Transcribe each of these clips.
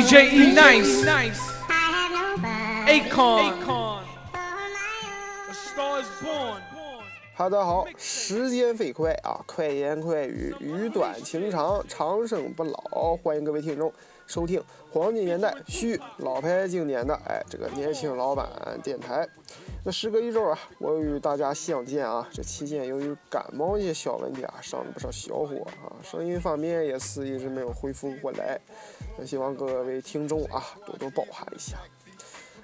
DJ E Nice, Akon, A Star is Born. 哈，大家好，时间飞快啊，快言快语，语短情长，长生不老。欢迎各位听众收听黄金年代续老牌经典的哎，这个年轻老板电台。那时隔一周啊，我与大家相见啊，这期间由于感冒一些小问题啊，上了不少小火啊，声音方面也是一直没有恢复过来。那希望各位听众啊，多多包涵一下。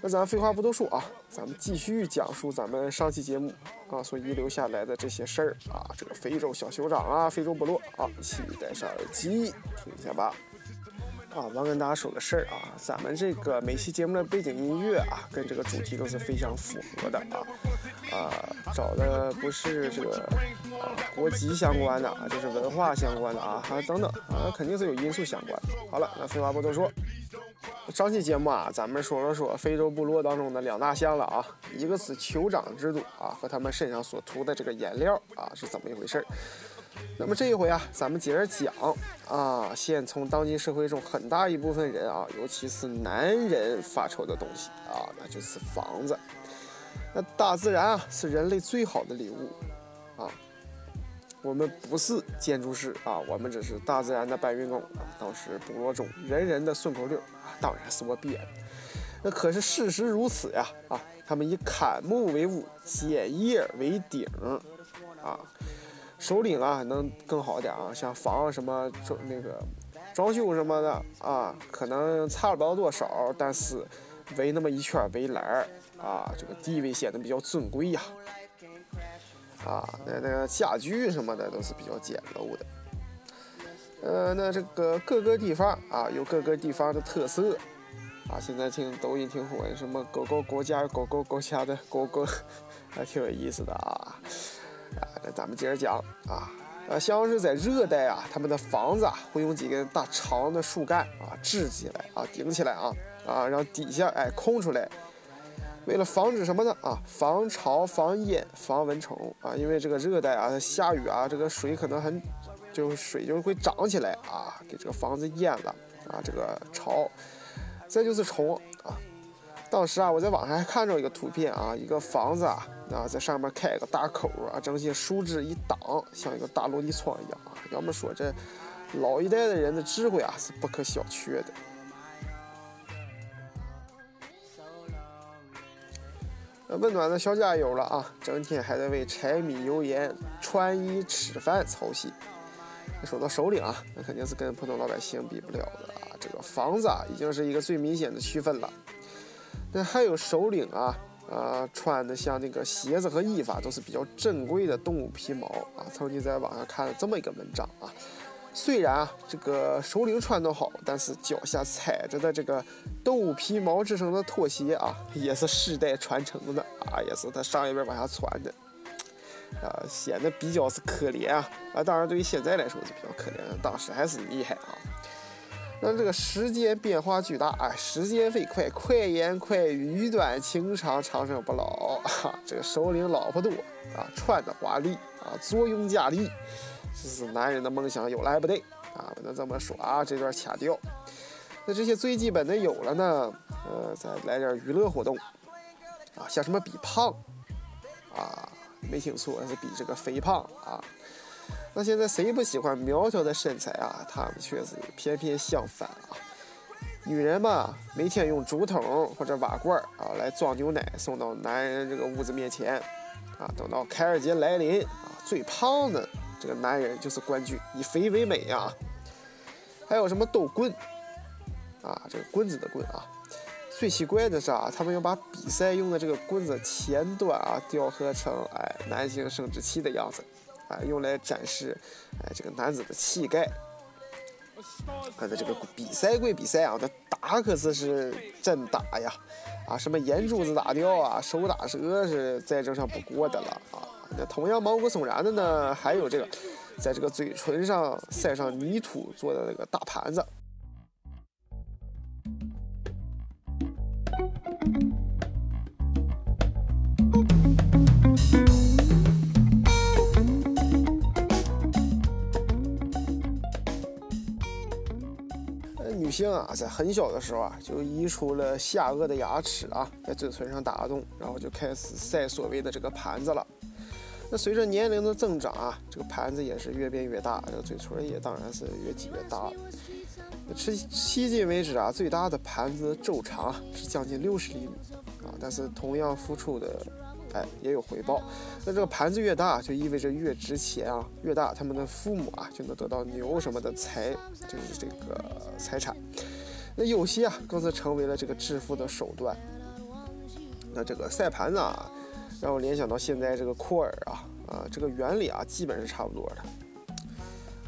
那咱废话不多说啊，咱们继续讲述咱们上期节目啊所遗留下来的这些事儿啊，这个非洲小酋长啊，非洲部落啊，一起戴上耳机听一下吧。啊，忘跟大家说个事儿啊，咱们这个每期节目的背景音乐啊，跟这个主题都是非常符合的啊。啊，找的不是这个啊国籍相关的啊，就是文化相关的啊，还等等啊，肯定是有因素相关。好了，那废话不多说。上期节目啊，咱们说了说非洲部落当中的两大项了啊，一个是酋长制度啊，和他们身上所涂的这个颜料啊是怎么一回事儿。那么这一回啊，咱们接着讲啊，先从当今社会中很大一部分人啊，尤其是男人发愁的东西啊，那就是房子。那大自然啊，是人类最好的礼物啊。我们不是建筑师啊，我们只是大自然的搬运工啊。当时部落中人人的顺口溜啊，当然是我编的。那可是事实如此呀啊！他们以砍木为屋，剪叶为顶啊。首领啊，能更好点啊，像房什么装那个装修什么的啊，可能差不了多少，但是围那么一圈围栏啊，这个地位显得比较尊贵呀。啊，那那个家具什么的都是比较简陋的。呃，那这个各个地方啊，有各个地方的特色啊。现在听抖音挺火的，什么各个国家各个国家的各个，还挺有意思的啊。啊，那咱们接着讲啊。呃，像是在热带啊，他们的房子啊，会用几根大长的树干啊支起来啊，顶起来啊啊，让底下哎空出来。为了防止什么呢？啊，防潮、防淹、防蚊虫啊！因为这个热带啊，下雨啊，这个水可能很，就水就会涨起来啊，给这个房子淹了啊，这个潮。再就是虫啊。当时啊，我在网上还看着一个图片啊，一个房子啊，啊，在上面开个大口啊，整些树枝一挡，像一个大落地窗一样啊。要么说这老一代的人的智慧啊，是不可小觑的。温暖的小家有了啊，整天还在为柴米油盐、穿衣吃饭操心。说到首领啊，那肯定是跟普通老百姓比不了的啊。这个房子啊，已经是一个最明显的区分了。那还有首领啊，啊，穿的像那个鞋子和衣服都是比较珍贵的动物皮毛啊。曾经在网上看了这么一个文章啊。虽然啊，这个首领穿的好，但是脚下踩着的这个动物皮毛制成的拖鞋啊，也是世代传承的啊，也是他上一辈往下传的，啊，显得比较是可怜啊啊，当然对于现在来说是比较可怜，当时还是厉害啊。那这个时间变化巨大啊，时间飞快，快言快语，语短情长，长生不老啊。这个首领老婆多啊，穿的华丽啊，坐拥佳丽。这是男人的梦想，有来不得啊！不能这么说啊，这段掐掉。那这些最基本的有了呢，呃，再来点娱乐活动啊，像什么比胖啊，没听错，是比这个肥胖啊。那现在谁不喜欢苗条的身材啊？他们却是偏偏相反啊。女人嘛，每天用竹筒或者瓦罐啊来装牛奶，送到男人这个屋子面前啊。等到凯尔节来临啊，最胖的。这个男人就是冠军，以肥为美啊！还有什么斗棍啊？这个棍子的棍啊！最奇怪的是啊，他们要把比赛用的这个棍子前端啊雕刻成哎男性生殖器的样子，啊，用来展示哎这个男子的气概。看的，这个比赛归比赛啊，这打可是是真打呀！啊，什么眼珠子打掉啊，手打折是再正常不过的了啊！那同样毛骨悚然的呢，还有这个，在这个嘴唇上塞上泥土做的那个大盘子。幸啊，在很小的时候啊，就移出了下颚的牙齿啊，在嘴唇上打洞，然后就开始塞所谓的这个盘子了。那随着年龄的增长啊，这个盘子也是越变越大，这个嘴唇也当然是越挤越大。那吃迄今为止啊，最大的盘子周长是将近六十厘米啊，但是同样付出的。哎，也有回报。那这个盘子越大，就意味着越值钱啊，越大，他们的父母啊就能得到牛什么的财，就是这个财产。那有些啊，更是成为了这个致富的手段。那这个赛盘呢，让我联想到现在这个库尔啊，啊，这个原理啊，基本是差不多的。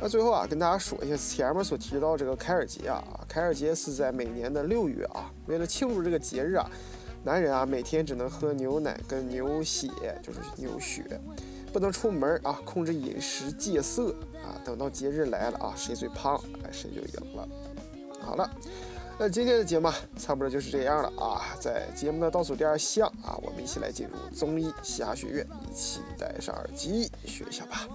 那最后啊，跟大家说一下前面所提到这个凯尔节啊，凯尔节是在每年的六月啊，为了庆祝这个节日啊。男人啊，每天只能喝牛奶跟牛血，就是牛血，不能出门啊，控制饮食戒色啊。等到节日来了啊，谁最胖，哎，谁就赢了。好了，那今天的节目差不多就是这样了啊。在节目的倒数第二项啊，我们一起来进入综艺侠学院，一起戴上耳机学一下吧。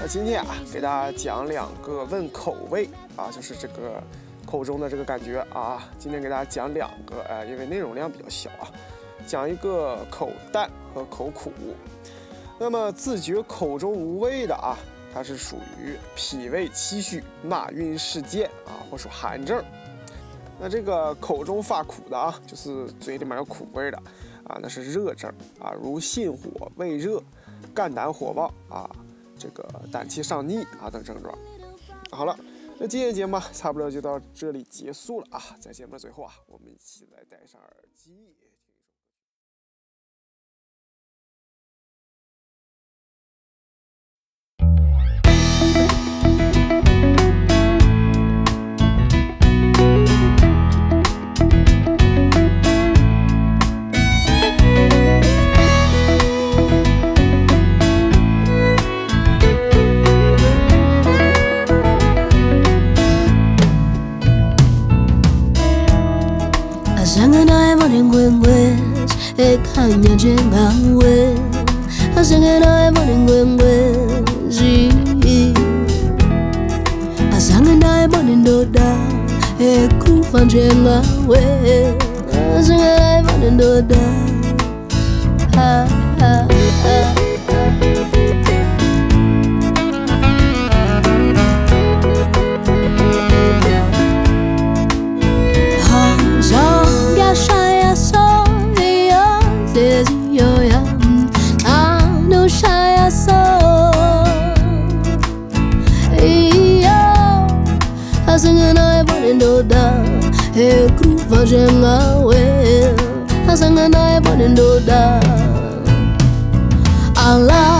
那今天啊，给大家讲两个问口味啊，就是这个口中的这个感觉啊。今天给大家讲两个，哎，因为内容量比较小啊，讲一个口淡和口苦。那么自觉口中无味的啊，它是属于脾胃气虚、纳运失健啊，或属寒症。那这个口中发苦的啊，就是嘴里面有苦味的啊，那是热症啊，如心火、胃热、肝胆火爆啊，这个胆气上逆啊等症状。好了，那今天节目差不多就到这里结束了啊，在节目的最后啊，我们一起来戴上耳机。Sáng nay vẫn đến quên quên Ek hanya jeng bang quên Sáng nay vẫn đến quên quên vanendoda ekufa njema we ha, ha, ha. ekufa njengawe azange naye bone ndoda Allah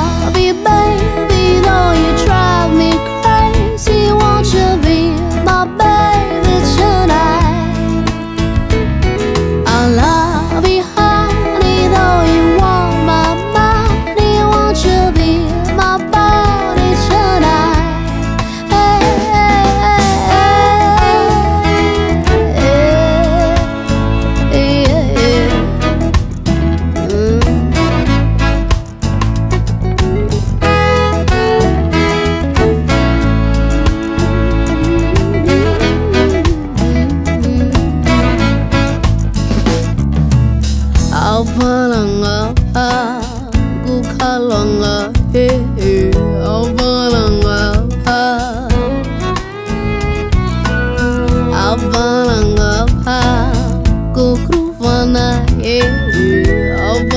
of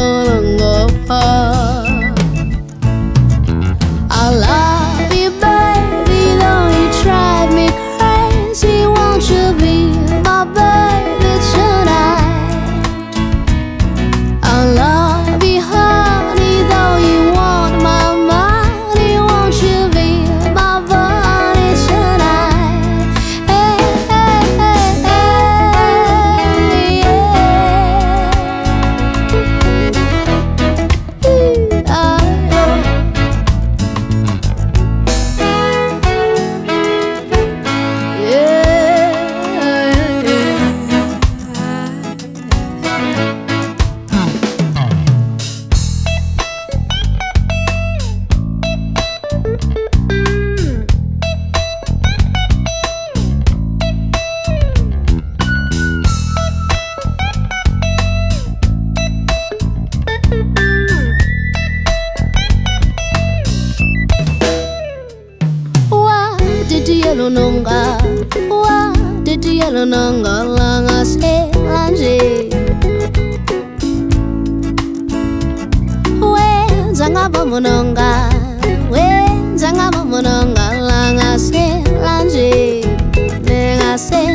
wa ditielo nongolongo silanje wenzangabomononga wenzangabomononga langaselanje nengase